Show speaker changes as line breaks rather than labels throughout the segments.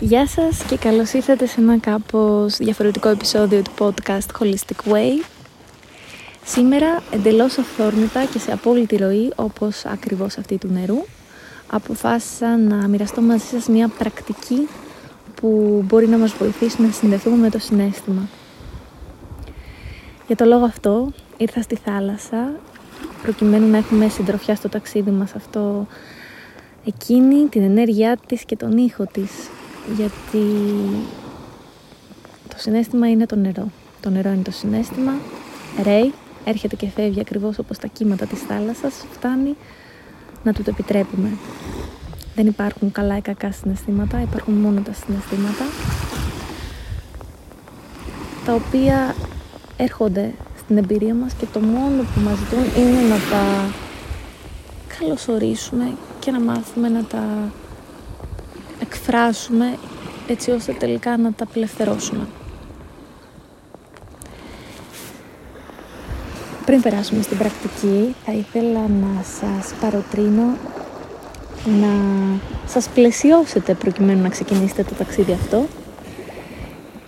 Γεια σας και καλώς ήρθατε σε ένα κάπως διαφορετικό επεισόδιο του podcast Holistic Way. Σήμερα εντελώς αυθόρμητα και σε απόλυτη ροή όπως ακριβώς αυτή του νερού αποφάσισα να μοιραστώ μαζί σας μια πρακτική που μπορεί να μας βοηθήσει να συνδεθούμε με το συνέστημα. Για το λόγο αυτό ήρθα στη θάλασσα προκειμένου να έχουμε συντροφιά στο ταξίδι μας αυτό εκείνη την ενέργειά της και τον ήχο της γιατί το συνέστημα είναι το νερό. Το νερό είναι το συνέστημα. Ρέει, έρχεται και φεύγει ακριβώς όπως τα κύματα της θάλασσας. Φτάνει να του το επιτρέπουμε. Δεν υπάρχουν καλά ή κακά συναισθήματα υπάρχουν μόνο τα συναισθήματα τα οποία έρχονται στην εμπειρία μας και το μόνο που μας ζητούν είναι να τα καλωσορίσουμε και να μάθουμε να τα εκφράσουμε έτσι ώστε τελικά να τα απελευθερώσουμε. Πριν περάσουμε στην πρακτική, θα ήθελα να σας παροτρύνω να σας πλαισιώσετε προκειμένου να ξεκινήσετε το ταξίδι αυτό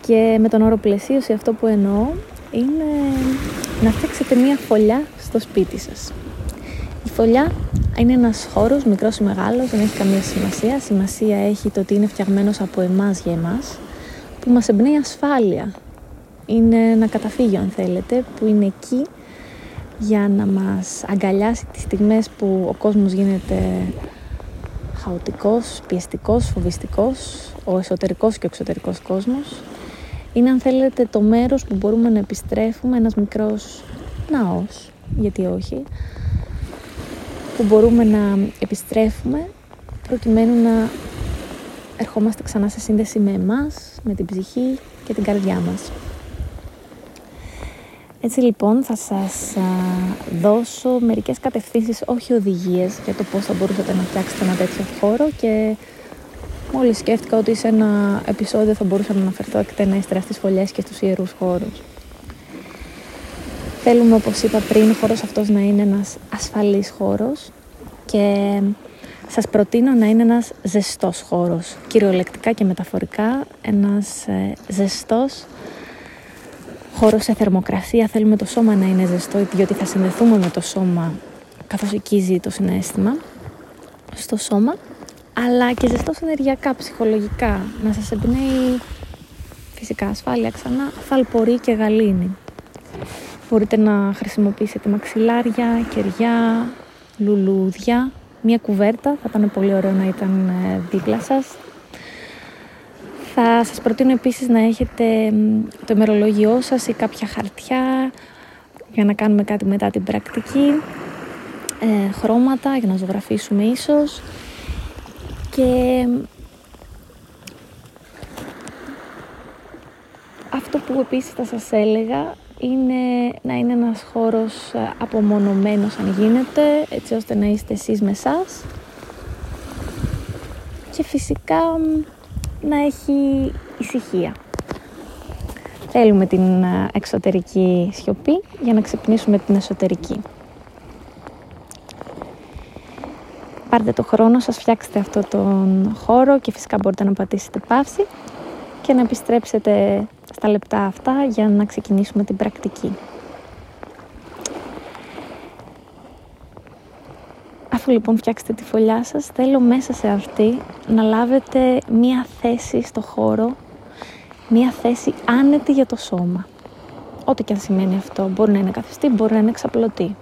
και με τον όρο πλαισίωση αυτό που εννοώ είναι να φτιάξετε μία φωλιά στο σπίτι σας. Η φωλιά είναι ένας χώρος, μικρός ή μεγάλος, δεν έχει καμία σημασία. Σημασία έχει το ότι είναι φτιαγμένος από εμάς για εμάς, που μας εμπνέει ασφάλεια. Είναι ένα καταφύγιο, αν θέλετε, που είναι εκεί για να μας αγκαλιάσει τις στιγμές που ο κόσμος γίνεται χαοτικός, πιεστικός, φοβιστικός, ο εσωτερικός και ο εξωτερικός κόσμος. Είναι, αν θέλετε, το μέρος που μπορούμε να επιστρέφουμε, ένας μικρός ναός, γιατί όχι, που μπορούμε να επιστρέφουμε προκειμένου να ερχόμαστε ξανά σε σύνδεση με εμάς, με την ψυχή και την καρδιά μας. Έτσι λοιπόν θα σας δώσω μερικές κατευθύνσεις, όχι οδηγίες για το πώς θα μπορούσατε να φτιάξετε ένα τέτοιο χώρο και μόλις σκέφτηκα ότι σε ένα επεισόδιο θα μπορούσα να αναφερθώ εκτενέστερα στις φωλιές και στους ιερούς χώρους. Θέλουμε, όπως είπα πριν, ο χώρος αυτός να είναι ένας ασφαλής χώρος και σας προτείνω να είναι ένας ζεστός χώρος, κυριολεκτικά και μεταφορικά, ένας ε, ζεστός χώρος σε θερμοκρασία. Θέλουμε το σώμα να είναι ζεστό, διότι θα συνδεθούμε με το σώμα καθώς οικίζει το συνέστημα στο σώμα, αλλά και ζεστός ενεργειακά, ψυχολογικά, να σας εμπνέει φυσικά ασφάλεια ξανά, θαλπορή και γαλήνη. Μπορείτε να χρησιμοποιήσετε μαξιλάρια, κεριά, λουλούδια, μια κουβέρτα, θα ήταν πολύ ωραίο να ήταν ε, δίπλα σας. Θα σας προτείνω επίσης να έχετε το ημερολόγιό σας ή κάποια χαρτιά για να κάνουμε κάτι μετά την πρακτική, ε, χρώματα για να ζωγραφίσουμε ίσως. Και αυτό που επίσης θα σας έλεγα είναι να είναι ένας χώρος ε, απομονωμένος αν γίνεται, έτσι ώστε να είστε εσείς με εσάς. Και φυσικά να έχει ησυχία. Θέλουμε την ε, εξωτερική σιωπή για να ξυπνήσουμε την εσωτερική. Πάρτε το χρόνο σας, φτιάξτε αυτό τον χώρο και φυσικά μπορείτε να πατήσετε παύση και να επιστρέψετε στα λεπτά αυτά για να ξεκινήσουμε την πρακτική. Αφού λοιπόν φτιάξετε τη φωλιά σας, θέλω μέσα σε αυτή να λάβετε μία θέση στο χώρο, μία θέση άνετη για το σώμα. Ό,τι και αν σημαίνει αυτό. Μπορεί να είναι καθιστή, μπορεί να είναι εξαπλωτή.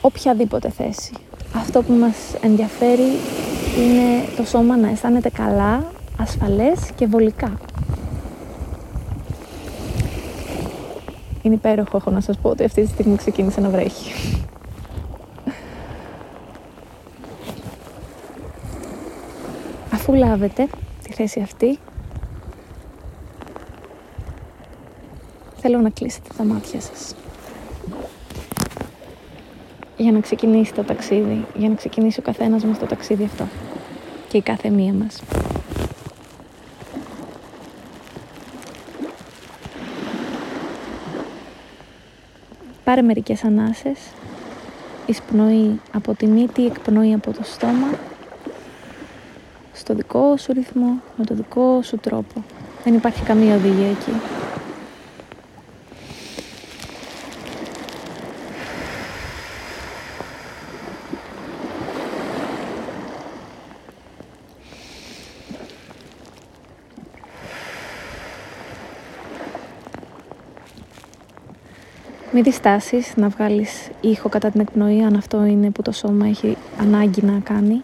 Οποιαδήποτε θέση. Αυτό που μας ενδιαφέρει είναι το σώμα να αισθάνεται καλά, ασφαλές και βολικά. Είναι υπέροχο, έχω να σας πω ότι αυτή τη στιγμή ξεκίνησε να βρέχει. Αφού λάβετε τη θέση αυτή, θέλω να κλείσετε τα μάτια σας. Για να ξεκινήσει το ταξίδι, για να ξεκινήσει ο καθένας μας το ταξίδι αυτό. Και η κάθε μία μας. Πάρε μερικές ανάσες, εισπνοή από τη μύτη, εκπνοή από το στόμα. στο δικό σου ρυθμό, με το δικό σου τρόπο. Δεν υπάρχει καμία οδηγία εκεί. Μην διστάσεις να βγάλεις ήχο κατά την εκπνοή, αν αυτό είναι που το σώμα έχει ανάγκη να κάνει.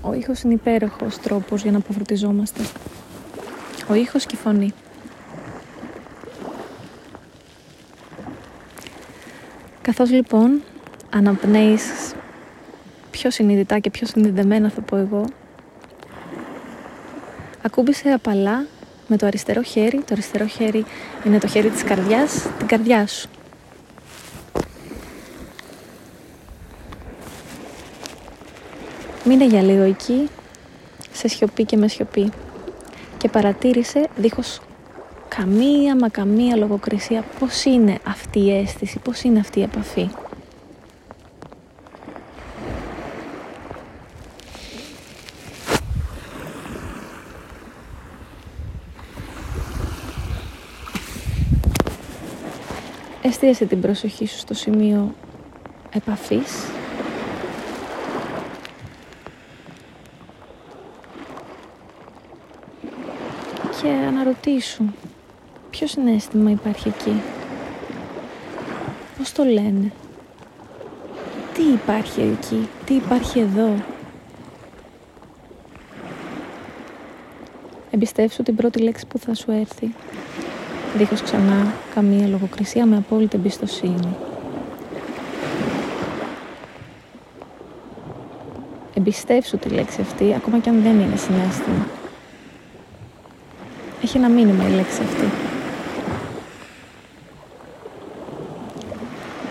Ο ήχος είναι υπέροχος τρόπος για να αποφρουτιζόμαστε. Ο ήχος και η φωνή. Καθώς λοιπόν αναπνέεις πιο συνειδητά και πιο συνειδημένα θα πω εγώ, ακούμπησε απαλά με το αριστερό χέρι. Το αριστερό χέρι είναι το χέρι της καρδιάς, την καρδιά σου. Μείνε για λίγο εκεί, σε σιωπή και με σιωπή. Και παρατήρησε, δίχως καμία μα καμία λογοκρισία, πώς είναι αυτή η αίσθηση, πώς είναι αυτή η επαφή. Εστίασε την προσοχή σου στο σημείο επαφής. Και αναρωτήσου ποιο συνέστημα υπάρχει εκεί; Πώς το λένε; Τι υπάρχει εκεί, τι υπάρχει εδώ; Εμπιστεύσου την πρώτη λέξη που θα σου έρθει δίχως ξανά καμία λογοκρισία με απόλυτη εμπιστοσύνη. Εμπιστεύσου τη λέξη αυτή, ακόμα και αν δεν είναι συνέστημα. Έχει ένα μήνυμα η λέξη αυτή.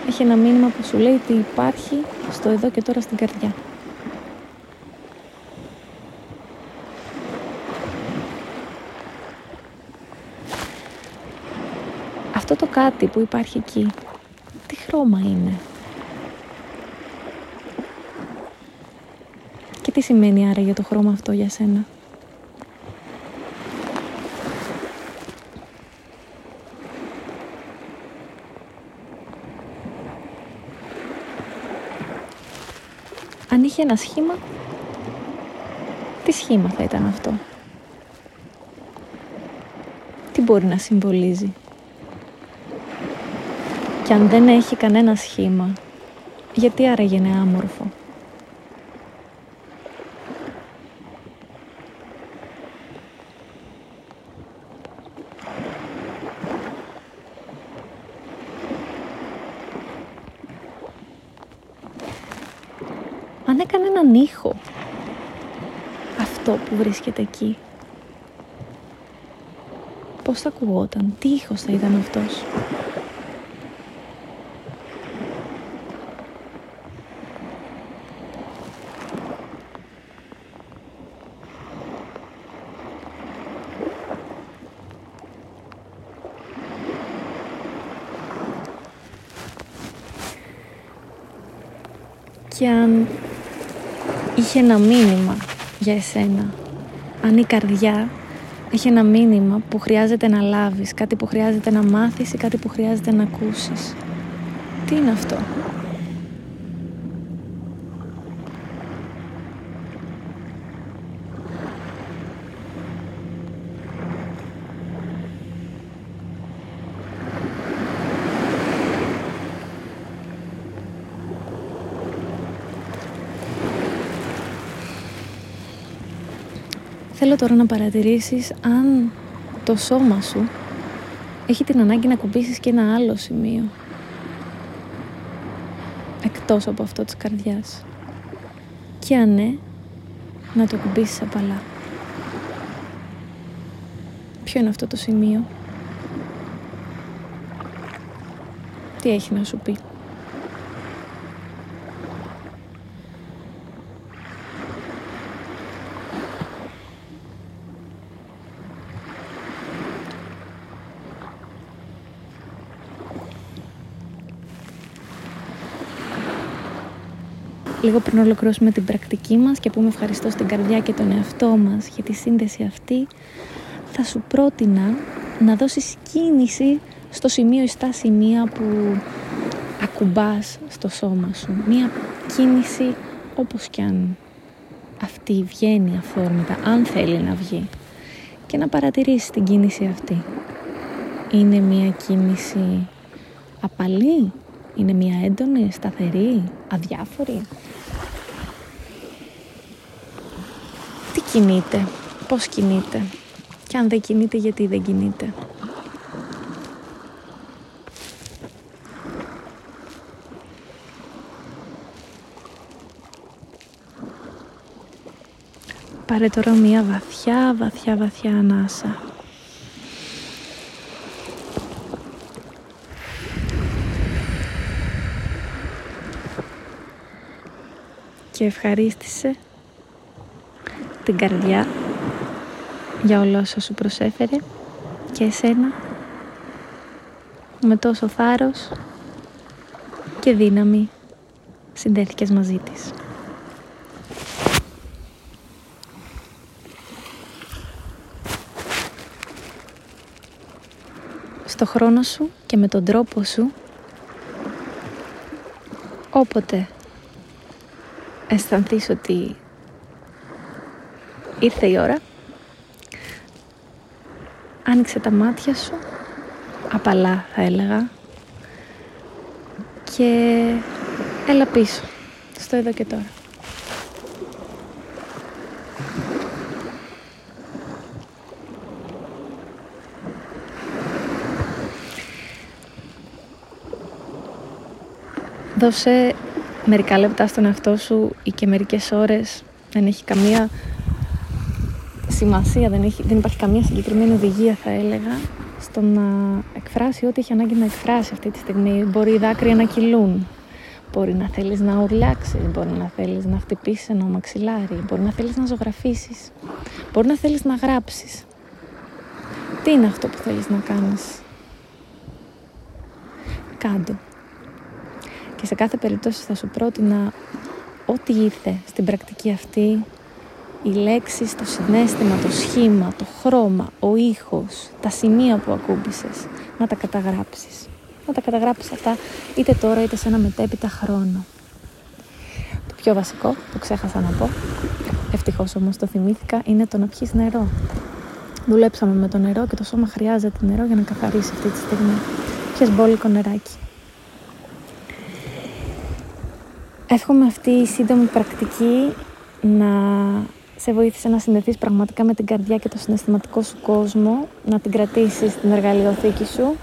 Έχει ένα μήνυμα που σου λέει ότι υπάρχει στο εδώ και τώρα στην καρδιά. Αυτό το κάτι που υπάρχει εκεί, τι χρώμα είναι. Και τι σημαίνει άρα για το χρώμα αυτό για σένα; Αν είχε ένα σχήμα, τι σχήμα θα ήταν αυτό; Τι μπορεί να συμβολίζει; Και αν δεν έχει κανένα σχήμα, γιατί άραγε είναι άμορφο; Αν έκανε έναν ήχο, αυτό που βρίσκεται εκεί, πώς θα ακουγόταν, τι ήχος θα ήταν αυτός; Και αν είχε ένα μήνυμα για εσένα. Αν η καρδιά έχει ένα μήνυμα που χρειάζεται να λάβεις, κάτι που χρειάζεται να μάθεις ή κάτι που χρειάζεται να ακούσεις. Τι είναι αυτό; Θέλω τώρα να παρατηρήσεις αν το σώμα σου έχει την ανάγκη να κουμπίσεις και ένα άλλο σημείο. Εκτός από αυτό της καρδιάς. Και αν ναι, να το κουμπίσεις απαλά. Ποιο είναι αυτό το σημείο; Τι έχει να σου πει; Λίγο πριν ολοκληρώσουμε την πρακτική μας και πούμε ευχαριστώ στην καρδιά και τον εαυτό μας για τη σύνδεση αυτή, θα σου πρότεινα να δώσεις κίνηση στο σημείο ή στα σημεία που ακουμπάς στο σώμα σου. Μία κίνηση όπως κι αν αυτή βγαίνει αφόρμητα, αν θέλει να βγει. Και να παρατηρήσεις την κίνηση αυτή. Είναι μία κίνηση απαλή, είναι μία έντονη, σταθερή, αδιάφορη; Τι κινείται, πώς κινείται; Και αν δεν κινείται γιατί δεν κινείται; Πάρε τώρα μία βαθιά, βαθιά, βαθιά ανάσα. Και ευχαρίστησε την καρδιά για όλα όσα σου προσέφερε και εσένα με τόσο θάρρος και δύναμη συνδέθηκες μαζί της. Στο χρόνο σου και με τον τρόπο σου όποτε αισθανθείς ότι ήρθε η ώρα άνοιξε τα μάτια σου απαλά θα έλεγα και έλα πίσω στο εδώ και τώρα. Δώσε μερικά λεπτά στον εαυτό σου ή και μερικές ώρες δεν έχει καμία σημασία, δεν, έχει, δεν υπάρχει καμία συγκεκριμένη οδηγία θα έλεγα στο να εκφράσει ό,τι έχει ανάγκη να εκφράσει αυτή τη στιγμή. Μπορεί οι δάκρυα να κυλούν, μπορεί να θέλεις να ουρλιάξεις, μπορεί να θέλεις να χτυπήσεις ένα μαξιλάρι, μπορεί να θέλεις να ζωγραφίσεις, μπορεί να θέλεις να γράψεις. Τι είναι αυτό που θέλεις να κάνεις; Κάντο. Και σε κάθε περίπτωση θα σου πρότεινα ό,τι ήρθε στην πρακτική αυτή οι λέξεις, το συνέστημα, το σχήμα, το χρώμα, ο ήχος, τα σημεία που ακούμπησες, να τα καταγράψεις. Να τα καταγράψεις αυτά είτε τώρα είτε σε ένα μετέπειτα χρόνο. Το πιο βασικό, το ξέχασα να πω, ευτυχώς όμως το θυμήθηκα, είναι το να πιεις νερό. Δουλέψαμε με το νερό και το σώμα χρειάζεται νερό για να καθαρίσει αυτή τη στιγμή. Πιες μπόλικο νεράκι. Εύχομαι αυτή η σύντομη πρακτική να σε βοήθησε να συνδεθείς πραγματικά με την καρδιά και το συναισθηματικό σου κόσμο, να την κρατήσεις στην εργαλειοθήκη σου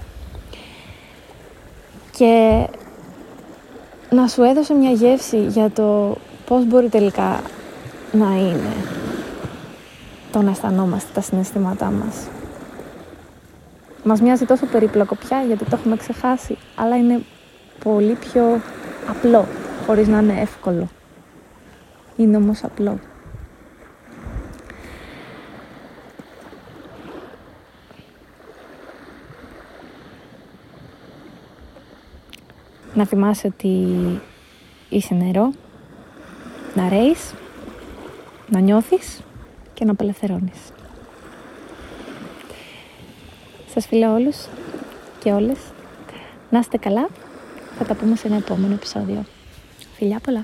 και να σου έδωσε μια γεύση για το πώς μπορεί τελικά να είναι το να αισθανόμαστε τα συναισθήματά μας. Μας μοιάζει τόσο περίπλοκο πια γιατί το έχουμε ξεχάσει, αλλά είναι πολύ πιο απλό, χωρίς να είναι εύκολο. Είναι όμως απλό. να θυμάσαι ότι είσαι νερό, να ρέεις, να νιώθεις και να απελευθερώνεις. Σας φιλώ όλους και όλες. Να είστε καλά. Θα τα πούμε σε ένα επόμενο επεισόδιο. Filàpala.